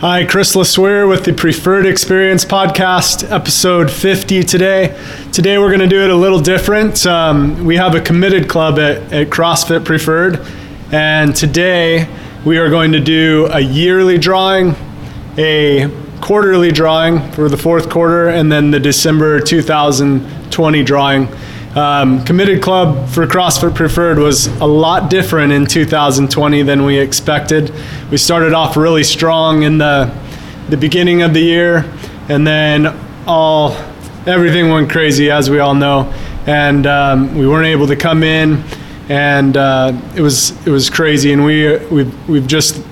Hi, Chris LeSueur with the Preferred Experience Podcast, episode 50 today. Today we're going to do it a little different. Um, we have a committed club at, at CrossFit Preferred, and today we are going to do a yearly drawing, a quarterly drawing for the fourth quarter, and then the December 2020 drawing. Um, committed club for CrossFit Preferred was a lot different in 2020 than we expected. We started off really strong in the the beginning of the year, and then all everything went crazy, as we all know, and um, we weren't able to come in, and uh, it was it was crazy, and we we've we've just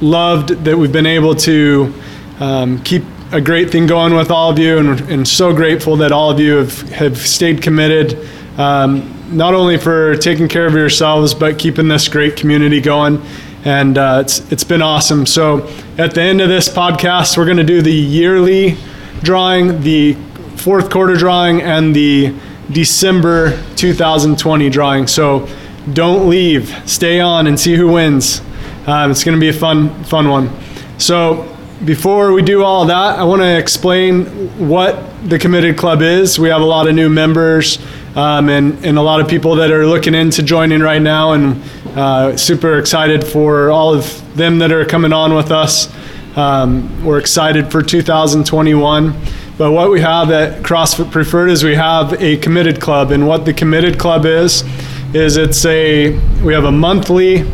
loved that we've been able to um, keep a great thing going with all of you, and, and so grateful that all of you have, have stayed committed, um, not only for taking care of yourselves, but keeping this great community going. And uh, it's, it's been awesome. So, at the end of this podcast, we're going to do the yearly drawing, the fourth quarter drawing, and the December 2020 drawing. So, don't leave. Stay on and see who wins. Um, it's going to be a fun, fun one. So, before we do all that, I want to explain what the Committed Club is. We have a lot of new members um, and, and a lot of people that are looking into joining right now, and uh, super excited for all of them that are coming on with us. Um, we're excited for 2021. But what we have at CrossFit Preferred is we have a committed club, and what the committed club is, is it's a we have a monthly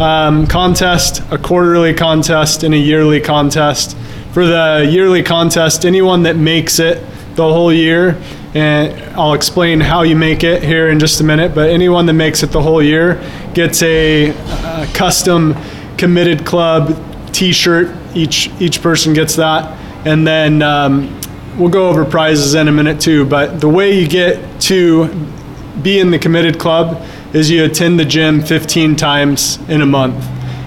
um, contest, a quarterly contest, and a yearly contest. For the yearly contest, anyone that makes it the whole year, and I'll explain how you make it here in just a minute, but anyone that makes it the whole year gets a, a custom committed club t-shirt. Each, each person gets that. And then um, we'll go over prizes in a minute too, but the way you get to be in the committed club is you attend the gym 15 times in a month.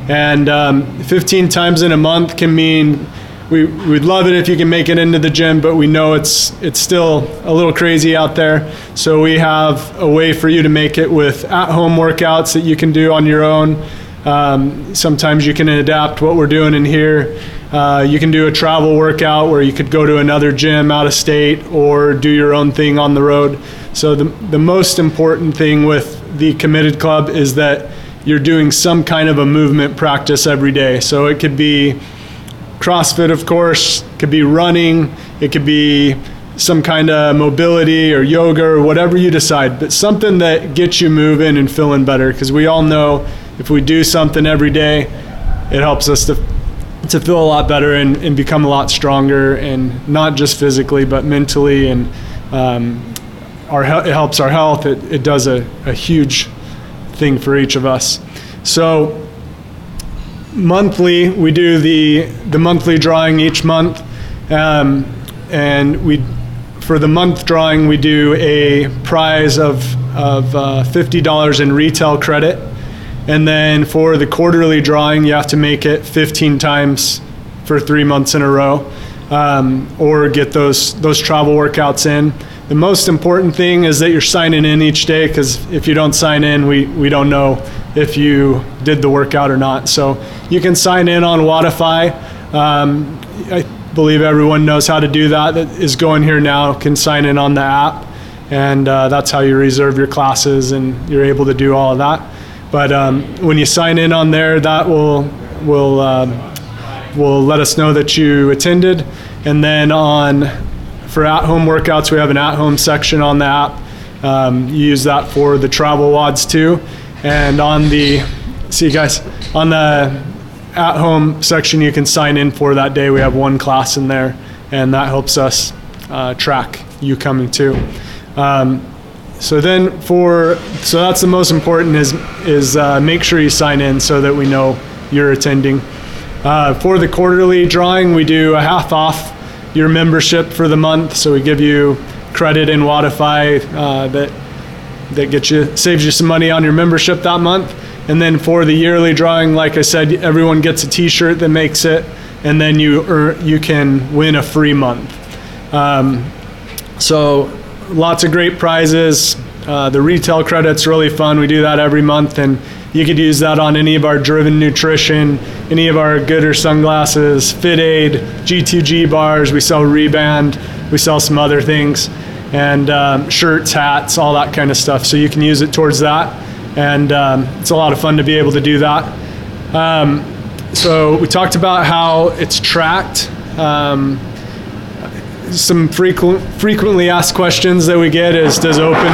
And um, 15 times in a month can mean we, we'd love it if you can make it into the gym, but we know it's, it's still a little crazy out there. So we have a way for you to make it with at home workouts that you can do on your own. Um, sometimes you can adapt what we're doing in here. Uh, you can do a travel workout where you could go to another gym out of state or do your own thing on the road. So the, the most important thing with the committed club is that you're doing some kind of a movement practice every day. So it could be CrossFit, of course, could be running, it could be some kind of mobility or yoga or whatever you decide, but something that gets you moving and feeling better. Because we all know if we do something every day, it helps us to to feel a lot better and, and become a lot stronger, and not just physically, but mentally and um, our it helps our health. It, it does a, a huge thing for each of us. So monthly, we do the the monthly drawing each month, um, and we for the month drawing we do a prize of of uh, fifty dollars in retail credit, and then for the quarterly drawing you have to make it fifteen times for three months in a row, um, or get those those travel workouts in. The most important thing is that you're signing in each day because if you don't sign in, we, we don't know if you did the workout or not. So you can sign in on Wodify. Um, I believe everyone knows how to do that. That is going here now can sign in on the app, and uh, that's how you reserve your classes and you're able to do all of that. But um, when you sign in on there, that will will um, will let us know that you attended, and then on for at-home workouts, we have an at-home section on the app. Um, you use that for the travel WODs too. And on the, see you guys, on the at-home section, you can sign in for that day. We have one class in there, and that helps us uh, track you coming too. Um, so then for, so that's the most important is, is uh, make sure you sign in so that we know you're attending. Uh, for the quarterly drawing, we do a half off your membership for the month. So we give you credit in Wodify uh, that that gets you saves you some money on your membership that month. And then for the yearly drawing, like I said, everyone gets a T-shirt that makes it, and then you earn, you can win a free month. Um, so lots of great prizes. Uh, the retail credit's really fun. We do that every month, and you could use that on any of our driven nutrition, any of our Goodr sunglasses, Fit Aid, G2G bars. We sell Rehband. We sell some other things, and um, shirts, hats, all that kind of stuff. So you can use it towards that, and um, it's a lot of fun to be able to do that. Um, so we talked about how it's tracked. Some frequent, frequently asked questions that we get is does open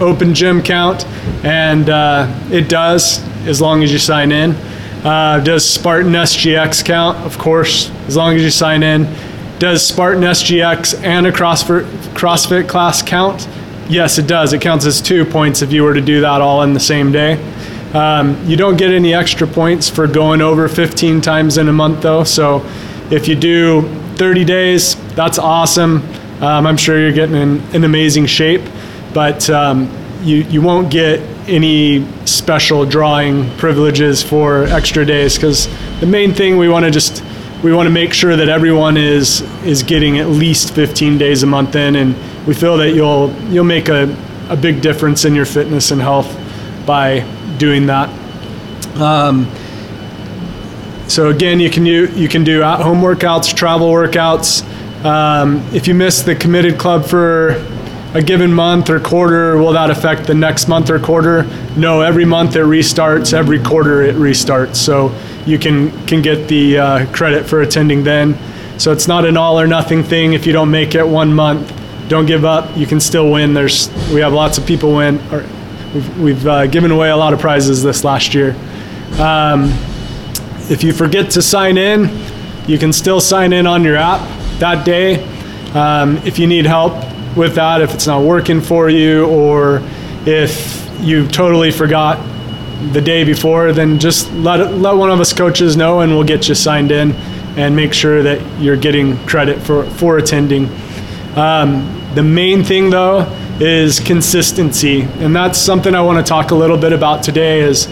open gym count? And uh, it does as long as you sign in. Uh, does Spartan SGX count? Of course, as long as you sign in. Does Spartan SGX and a CrossFit, CrossFit class count? Yes, it does. It counts as two points if you were to do that all in the same day. Um, you don't get any extra points for going over 15 times in a month, though. So if you do 30 days, that's awesome. Um, I'm sure you're getting in, in amazing shape, but um, you, you won't get any special drawing privileges for extra days because the main thing we want to just we want to make sure that everyone is is getting at least 15 days a month in and we feel that you'll you'll make a, a big difference in your fitness and health by doing that um, so again you can do you can do at home workouts travel workouts um, if you miss the committed club for a given month or quarter, will that affect the next month or quarter? No, every month it restarts, every quarter it restarts. So you can, can get the uh, credit for attending then. So it's not an all or nothing thing. If you don't make it one month, don't give up. You can still win. There's, we have lots of people win. Or we've we've uh, given away a lot of prizes this last year. Um, if you forget to sign in, you can still sign in on your app that day. Um, if you need help with that, if it's not working for you, or if you totally forgot the day before, then just let, let one of us coaches know and we'll get you signed in and make sure that you're getting credit for, for attending. Um, the main thing though is consistency. And that's something I want to talk a little bit about today is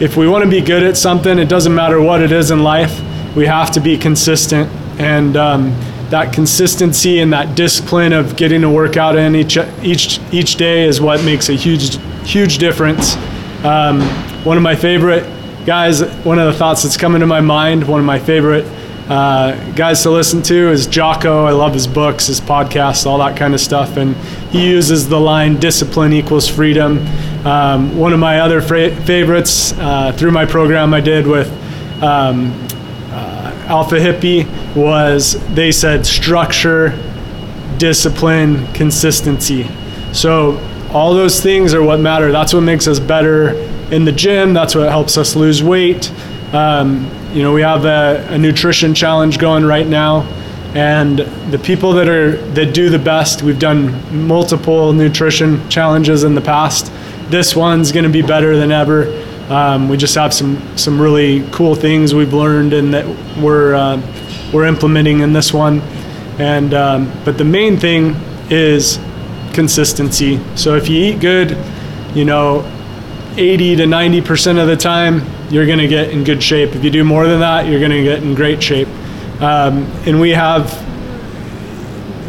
if we want to be good at something, it doesn't matter what it is in life, we have to be consistent. And um, that consistency and that discipline of getting a workout in each each each day is what makes a huge huge difference. Um, one of my favorite guys, one of the thoughts that's coming to my mind, one of my favorite uh, guys to listen to is Jocko. I love his books, his podcasts, all that kind of stuff, and he uses the line "discipline equals freedom." Um, one of my other fra- favorites uh, through my program I did with um, Alpha Hippie was they said structure, discipline, consistency. So all those things are what matter. That's what makes us better in the gym. That's what helps us lose weight. Um, you know, we have a, a, nutrition challenge going right now, and the people that are that do the best. We've done multiple nutrition challenges in the past. This one's going to be better than ever. Um, we just have some some really cool things we've learned and that we're uh, we're implementing in this one. And um, but the main thing is consistency. So if you eat good, you know, 80 to 90 percent of the time, you're going to get in good shape. If you do more than that, you're going to get in great shape. Um, and we have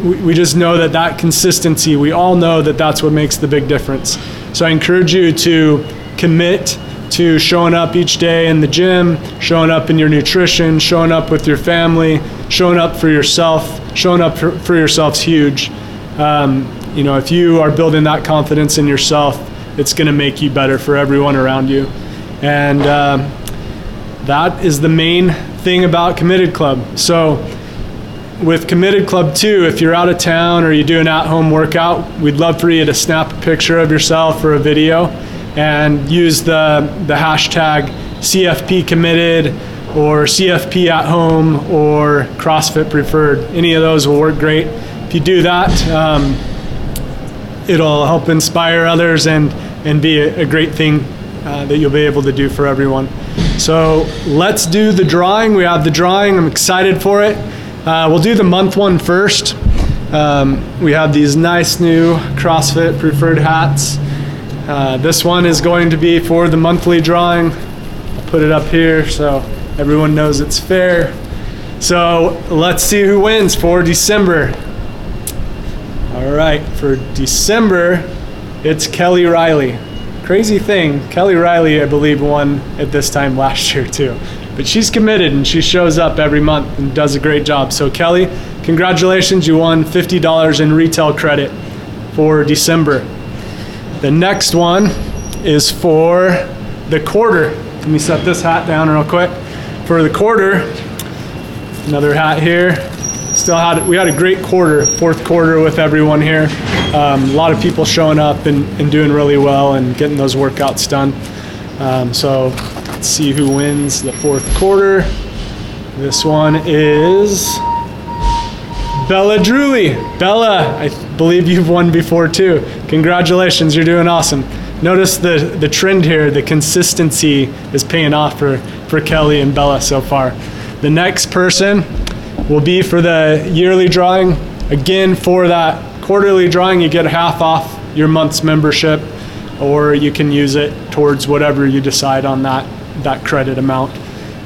we just know that that consistency, we all know that that's what makes the big difference. So I encourage you to commit to showing up each day in the gym, showing up in your nutrition, showing up with your family, showing up for yourself. Showing up for, yourself's huge. Um, you know, if you are building that confidence in yourself, it's going to make you better for everyone around you. And uh, that is the main thing about Committed Club. So, with Committed Club 2, if you're out of town or you do an at home workout, we'd love for you to snap a picture of yourself or a video and use the, the hashtag CFP committed or CFP at home or CrossFit preferred. Any of those will work great. If you do that, um, it'll help inspire others and, and be a, a great thing uh, that you'll be able to do for everyone. So let's do the drawing. We have the drawing. I'm excited for it. Uh, we'll do the month one first. Um, we have these nice new CrossFit preferred hats. Uh, this one is going to be for the monthly drawing. I'll put it up here so everyone knows it's fair. So let's see who wins for December. All right, for December, It's Kelly Riley. Crazy thing, Kelly Riley, I believe, won at this time last year too. But she's committed and she shows up every month and does a great job. So, Kelly, congratulations, you won $50 in retail credit for December. The next one is for the quarter. Let me set this hat down real quick. For the quarter, another hat here. Still had we had a great quarter, fourth quarter with everyone here. Um, a lot of people showing up and, and, doing really well and getting those workouts done. Um, so let's see who wins the fourth quarter. This one is Bella Drewley. Bella, I believe you've won before too. Congratulations, you're doing awesome. Notice the, the trend here, the consistency is paying off for, for Kelly and Bella so far. The next person will be for the yearly drawing. Again, for that quarterly drawing, you get half off your month's membership, or you can use it towards whatever you decide on that, that credit amount.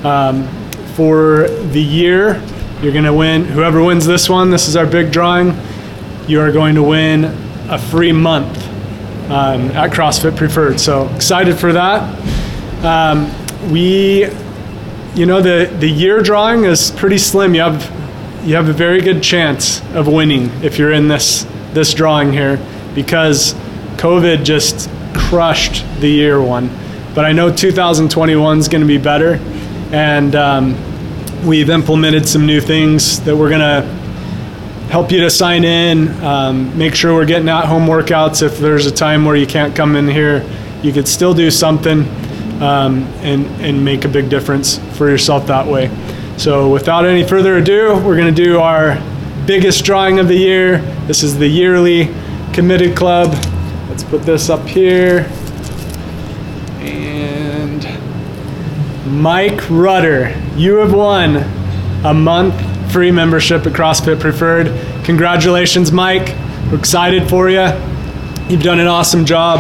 Um, for the year, you're going to win, whoever wins this one, this is our big drawing, you are going to win a free month um, at CrossFit Preferred. So excited for that. Um, we you know the the year drawing is pretty slim. You have you have a very good chance of winning if you're in this this drawing here because COVID just crushed the year one. But I know 2021 is going to be better, and um, we've implemented some new things that we're going to help you to sign in. Um, make sure we're getting at home workouts. If there's a time where you can't come in here, you could still do something um, and, and make a big difference for yourself that way. So without any further ado, we're going to do our biggest drawing of the year. This is the yearly committed club. Let's put this up here. And Mike Rudder, you have won a month free membership at CrossFit Preferred. Congratulations, Mike. We're excited for you. You've done an awesome job.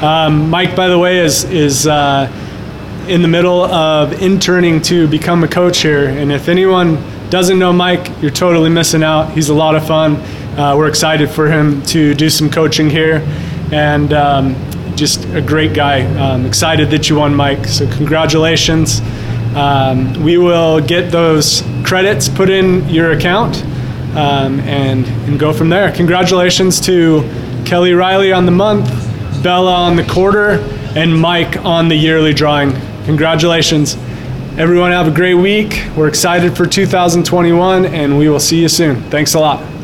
Um, Mike, by the way, is is uh, in the middle of interning to become a coach here. And if anyone doesn't know Mike, you're totally missing out. He's a lot of fun. Uh, we're excited for him to do some coaching here, and um, just a great guy. Um, excited that you won, Mike. So congratulations. Um, we will get those credits put in your account um, and and go from there. Congratulations to Kelly Riley on the month. Bella on the quarter, and Mike on the yearly drawing. Congratulations. Everyone have a great week. We're excited for 2021 and we will see you soon. Thanks a lot.